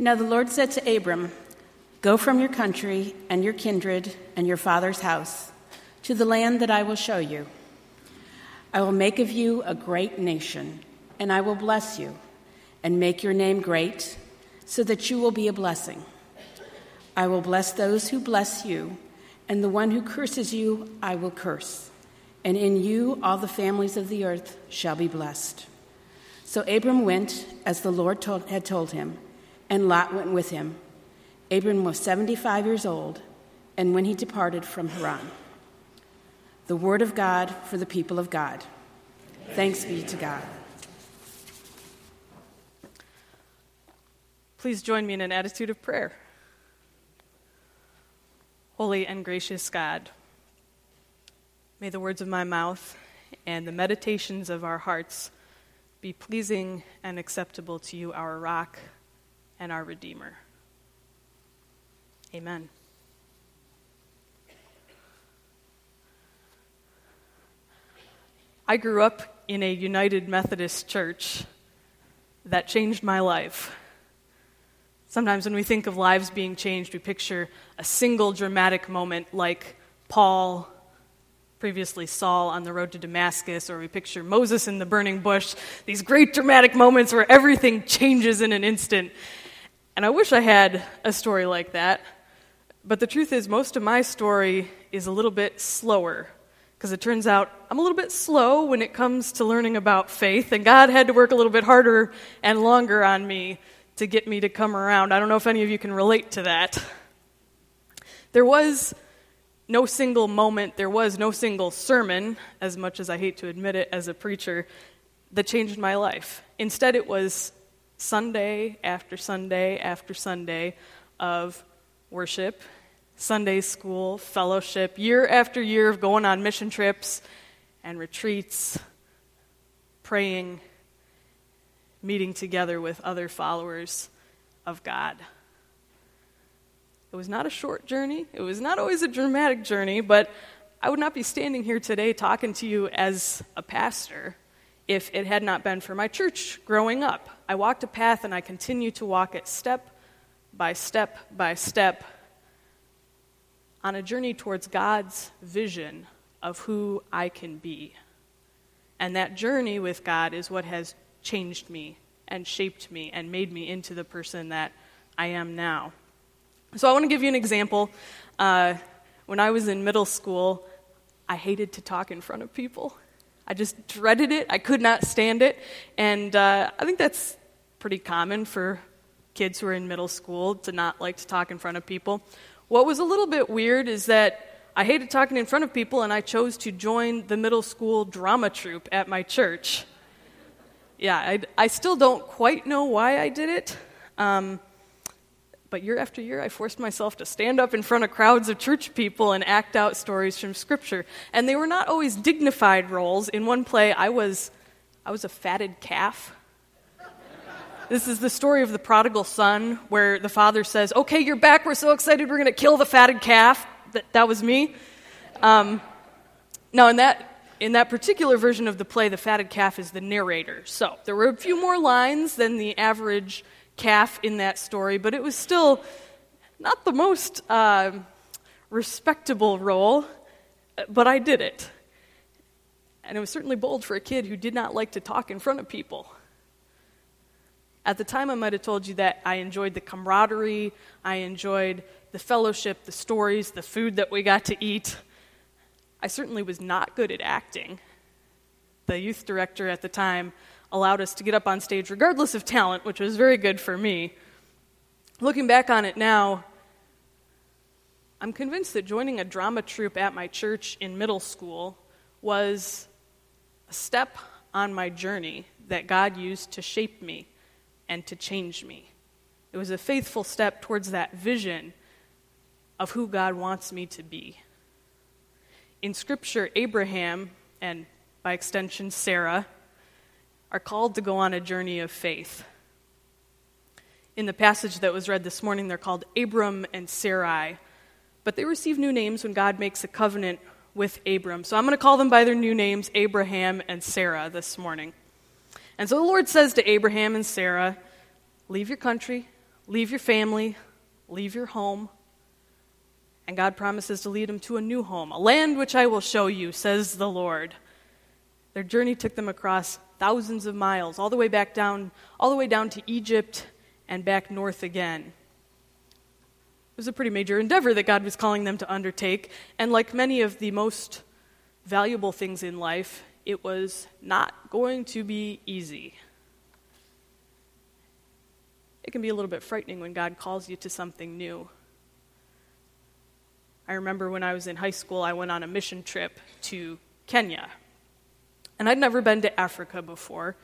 Now the Lord said to Abram, Go from your country and your kindred and your father's house to the land that I will show you. I will make of you a great nation, and I will bless you and make your name great, so that you will be a blessing. I will bless those who bless you, and the one who curses you I will curse. And in you all the families of the earth shall be blessed. So Abram went as the Lord told, had told him, and Lot went with him. Abram was 75 years old, and when he departed from Haran. The word of God for the people of God. Thanks be to God. Please join me in an attitude of prayer. Holy and gracious God, may the words of my mouth and the meditations of our hearts be pleasing and acceptable to you, our rock and our Redeemer. Amen. I grew up in a United Methodist church that changed my life. Sometimes when we think of lives being changed, we picture a single dramatic moment like Paul, previously Saul, on the road to Damascus, or we picture Moses in the burning bush, these great dramatic moments where everything changes in an instant. And I wish I had a story like that. But the truth is, most of my story is a little bit slower. Because it turns out I'm a little bit slow when it comes to learning about faith, and God had to work a little bit harder and longer on me to get me to come around. I don't know if any of you can relate to that. There was no single moment, there was no single sermon, as much as I hate to admit it as a preacher, that changed my life. Instead, it was Sunday after Sunday after Sunday of worship, Sunday school, fellowship, year after year of going on mission trips and retreats, praying meeting together with other followers of God. It was not a short journey, it was not always a dramatic journey, but I would not be standing here today talking to you as a pastor if it had not been for my church growing up. I walked a path and I continue to walk it step by step by step on a journey towards God's vision of who I can be. And that journey with God is what has changed me and shaped me and made me into the person that I am now. So, I want to give you an example. Uh, when I was in middle school, I hated to talk in front of people. I just dreaded it. I could not stand it. And uh, I think that's pretty common for kids who are in middle school to not like to talk in front of people. What was a little bit weird is that I hated talking in front of people, and I chose to join the middle school drama troupe at my church yeah, I, I still don't quite know why I did it. Um, but year after year, I forced myself to stand up in front of crowds of church people and act out stories from Scripture. And they were not always dignified roles. In one play, I was, I was a fatted calf. This is the story of the prodigal son, where the father says, Okay, you're back. We're so excited. We're going to kill the fatted calf. That, that was me. Um, now, in that in that particular version of the play, the fatted calf is the narrator. So there were a few more lines than the average calf in that story, but it was still not the most uh, respectable role, but I did it. And it was certainly bold for a kid who did not like to talk in front of people. At the time, I might have told you that I enjoyed the camaraderie, I enjoyed the fellowship, the stories, the food that we got to eat. I certainly was not good at acting. The youth director at the time allowed us to get up on stage regardless of talent, which was very good for me. Looking back on it now, I'm convinced that joining a drama troupe at my church in middle school was a step on my journey that God used to shape me and to change me. It was a faithful step towards that vision of who God wants me to be in Scripture, Abraham, and by extension, Sarah, are called to go on a journey of faith. In the passage that was read this morning, they're called Abram and Sarai, but they receive new names when God makes a covenant with Abram. So I'm going to call them by their new names, Abraham and Sarah, this morning. And so the Lord says to Abraham and Sarah, Leave your country, leave your family, leave your home, and God promises to lead them to a new home, a land which I will show you, says the Lord. Their journey took them across thousands of miles, all the way back down, all the way down to Egypt and back north again. It was a pretty major endeavor that God was calling them to undertake, and like many of the most valuable things in life, it was not going to be easy. It can be a little bit frightening when God calls you to something new. I remember when I was in high school, I went on a mission trip to Kenya. And I'd never been to Africa before.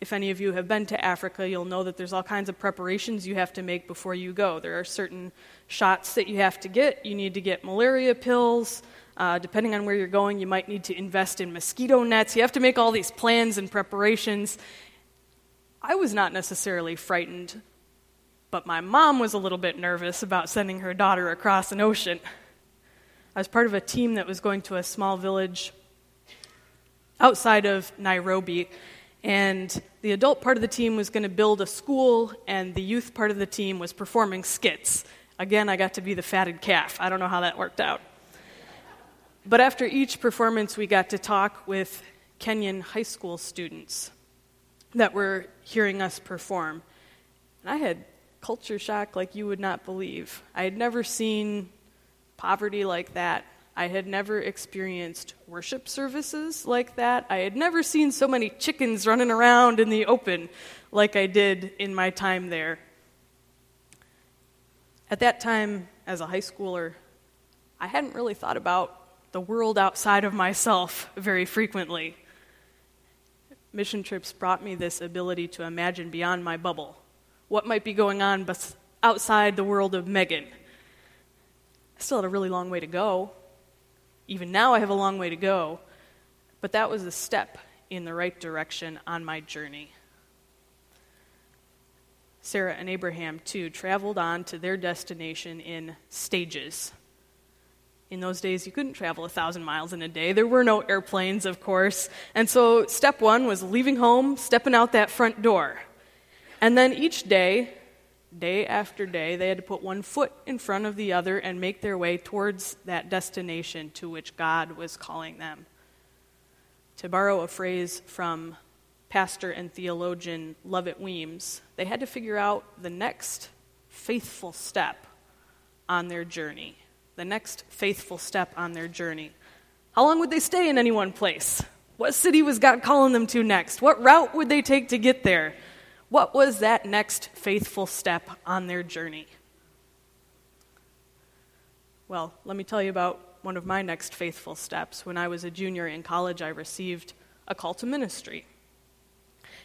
If any of you have been to Africa, you'll know that there's all kinds of preparations you have to make before you go. There are certain shots that you have to get. You need to get malaria pills. Uh, depending on where you're going, you might need to invest in mosquito nets. You have to make all these plans and preparations. I was not necessarily frightened, but my mom was a little bit nervous about sending her daughter across an ocean. I was part of a team that was going to a small village outside of Nairobi, and the adult part of the team was going to build a school, and the youth part of the team was performing skits. Again, I got to be the fatted calf. I don't know how that worked out. But after each performance, we got to talk with Kenyan high school students that were hearing us perform. And I had culture shock like you would not believe. I had never seen poverty like that. I had never experienced worship services like that. I had never seen so many chickens running around in the open like I did in my time there. At that time, as a high schooler, I hadn't really thought about the world outside of myself very frequently. Mission trips brought me this ability to imagine beyond my bubble what might be going on outside the world of Megan. I still had a really long way to go. Even now, I have a long way to go. But that was a step in the right direction on my journey. Sarah and Abraham, too, traveled on to their destination in stages. In those days, you couldn't travel a thousand miles in a day. There were no airplanes, of course. And so, step one was leaving home, stepping out that front door. And then each day, day after day, they had to put one foot in front of the other and make their way towards that destination to which God was calling them. To borrow a phrase from pastor and theologian Lovett Weems, they had to figure out the next faithful step on their journey the next faithful step on their journey. How long would they stay in any one place? What city was God calling them to next? What route would they take to get there? What was that next faithful step on their journey? Well, let me tell you about one of my next faithful steps. When I was a junior in college, I received a call to ministry.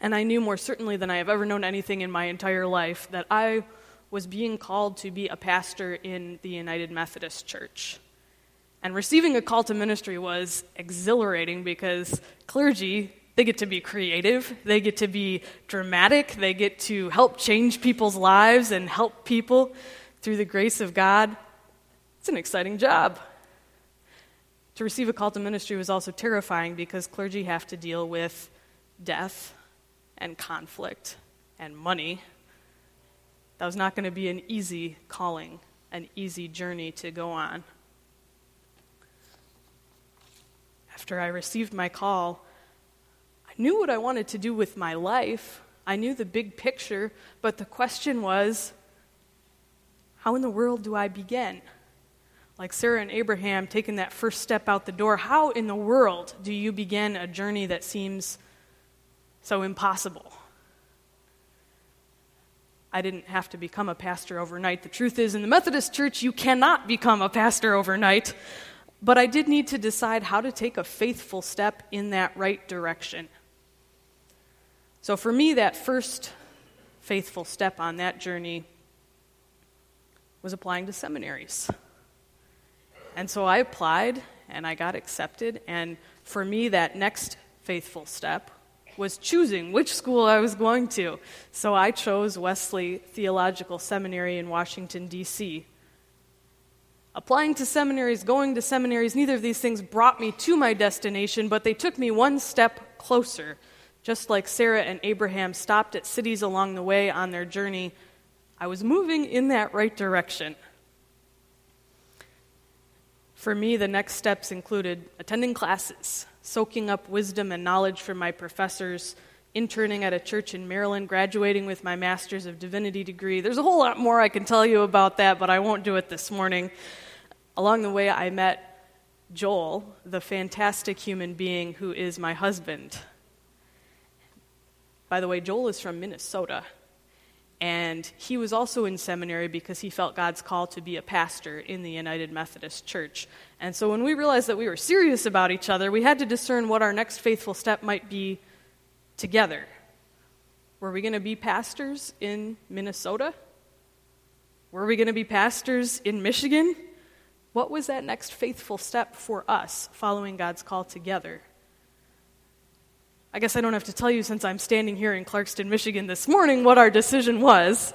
And I knew more certainly than I have ever known anything in my entire life that I was being called to be a pastor in the United Methodist Church. And receiving a call to ministry was exhilarating because clergy, they get to be creative, they get to be dramatic, they get to help change people's lives and help people through the grace of God. It's an exciting job. To receive a call to ministry was also terrifying because clergy have to deal with death and conflict and money that was not going to be an easy calling, an easy journey to go on. After I received my call, I knew what I wanted to do with my life. I knew the big picture, but the question was how in the world do I begin? Like Sarah and Abraham taking that first step out the door, how in the world do you begin a journey that seems so impossible? I didn't have to become a pastor overnight. The truth is, in the Methodist Church, you cannot become a pastor overnight. But I did need to decide how to take a faithful step in that right direction. So for me, that first faithful step on that journey was applying to seminaries. And so I applied and I got accepted. And for me, that next faithful step was choosing which school I was going to. So I chose Wesley Theological Seminary in Washington, D.C. Applying to seminaries, going to seminaries, neither of these things brought me to my destination, but they took me one step closer. Just like Sarah and Abraham stopped at cities along the way on their journey, I was moving in that right direction. For me, the next steps included attending classes, soaking up wisdom and knowledge from my professors, interning at a church in Maryland, graduating with my Master's of Divinity degree. There's a whole lot more I can tell you about that, but I won't do it this morning. Along the way, I met Joel, the fantastic human being who is my husband. By the way, Joel is from Minnesota. And he was also in seminary because he felt God's call to be a pastor in the United Methodist Church. And so when we realized that we were serious about each other, we had to discern what our next faithful step might be together. Were we going to be pastors in Minnesota? Were we going to be pastors in Michigan? What was that next faithful step for us following God's call together? I guess I don't have to tell you, since I'm standing here in Clarkston, Michigan this morning, what our decision was.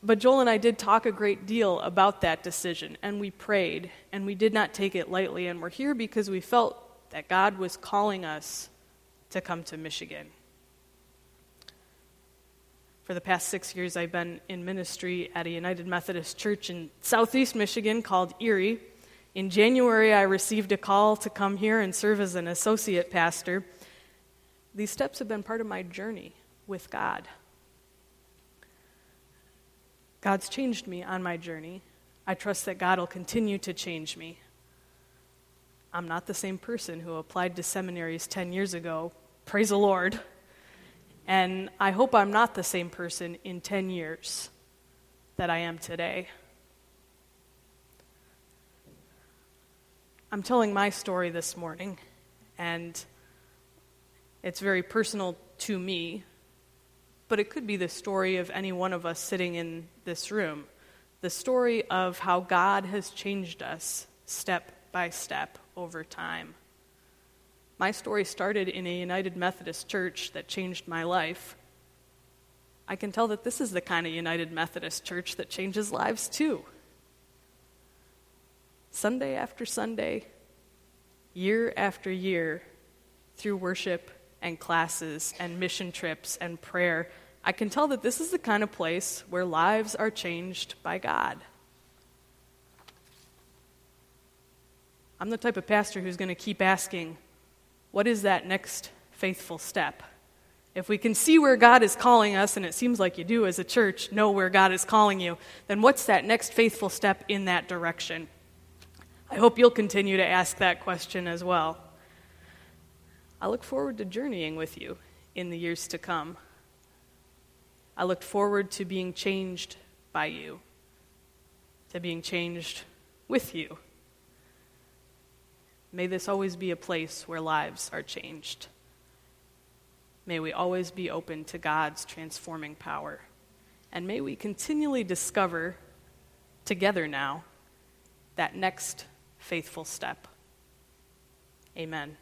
But Joel and I did talk a great deal about that decision, and we prayed, and we did not take it lightly. And we're here because we felt that God was calling us to come to Michigan. For the past six years, I've been in ministry at a United Methodist church in southeast Michigan called Erie. In January, I received a call to come here and serve as an associate pastor. These steps have been part of my journey with God. God's changed me on my journey. I trust that God will continue to change me. I'm not the same person who applied to seminaries 10 years ago. Praise the Lord. And I hope I'm not the same person in 10 years that I am today. I'm telling my story this morning, and it's very personal to me, but it could be the story of any one of us sitting in this room. The story of how God has changed us step by step over time. My story started in a United Methodist church that changed my life. I can tell that this is the kind of United Methodist church that changes lives too. Sunday after Sunday, year after year, through worship and classes and mission trips and prayer, I can tell that this is the kind of place where lives are changed by God. I'm the type of pastor who's going to keep asking, what is that next faithful step? If we can see where God is calling us, and it seems like you do as a church, know where God is calling you, then what's that next faithful step in that direction? I hope you'll continue to ask that question as well. I look forward to journeying with you in the years to come. I look forward to being changed by you, to being changed with you. May this always be a place where lives are changed. May we always be open to God's transforming power. And may we continually discover together now that next faithful step. Amen.